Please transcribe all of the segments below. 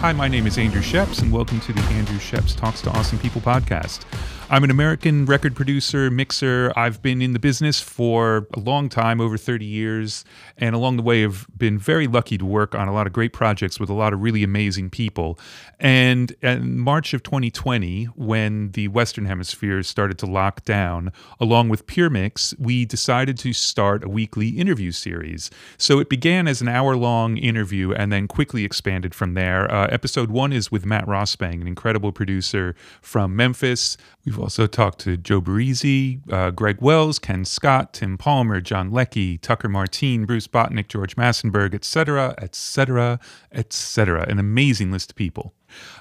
Hi, my name is Andrew Scheps, and welcome to the Andrew Scheps Talks to Awesome People podcast. I'm an American record producer, mixer. I've been in the business for a long time, over 30 years, and along the way have been very lucky to work on a lot of great projects with a lot of really amazing people. And in March of 2020, when the Western Hemisphere started to lock down, along with Pure Mix, we decided to start a weekly interview series. So it began as an hour long interview and then quickly expanded from there. Uh, episode one is with Matt Ross-Spang, an incredible producer from Memphis. We've also talked to Joe Barresi, uh, Greg Wells, Ken Scott, Tim Palmer, John Leckie, Tucker Martine, Bruce Botnick, George Massenburg, etc., etc., etc. An amazing list of people.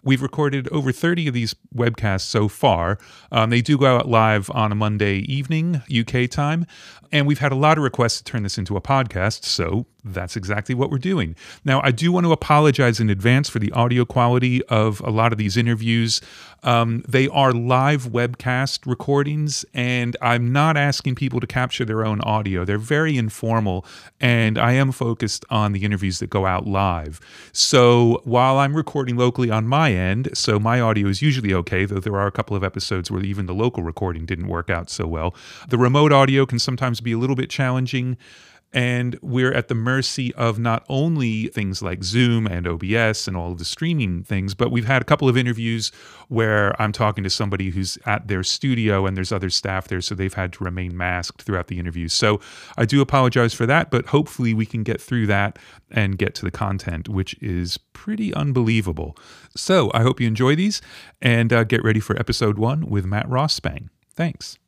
We've recorded over 30 of these webcasts so far. Um, they do go out live on a Monday evening, UK time. And we've had a lot of requests to turn this into a podcast. So that's exactly what we're doing. Now, I do want to apologize in advance for the audio quality of a lot of these interviews. Um, they are live webcast recordings, and I'm not asking people to capture their own audio. They're very informal, and I am focused on the interviews that go out live. So while I'm recording locally on my end, so my audio is usually okay, though there are a couple of episodes where even the local recording didn't work out so well. The remote audio can sometimes be a little bit challenging. And we're at the mercy of not only things like Zoom and OBS and all the streaming things, but we've had a couple of interviews where I'm talking to somebody who's at their studio and there's other staff there, so they've had to remain masked throughout the interviews. So I do apologize for that, but hopefully we can get through that and get to the content, which is pretty unbelievable. So I hope you enjoy these and uh, get ready for episode one with Matt Ross-Spang. Thanks.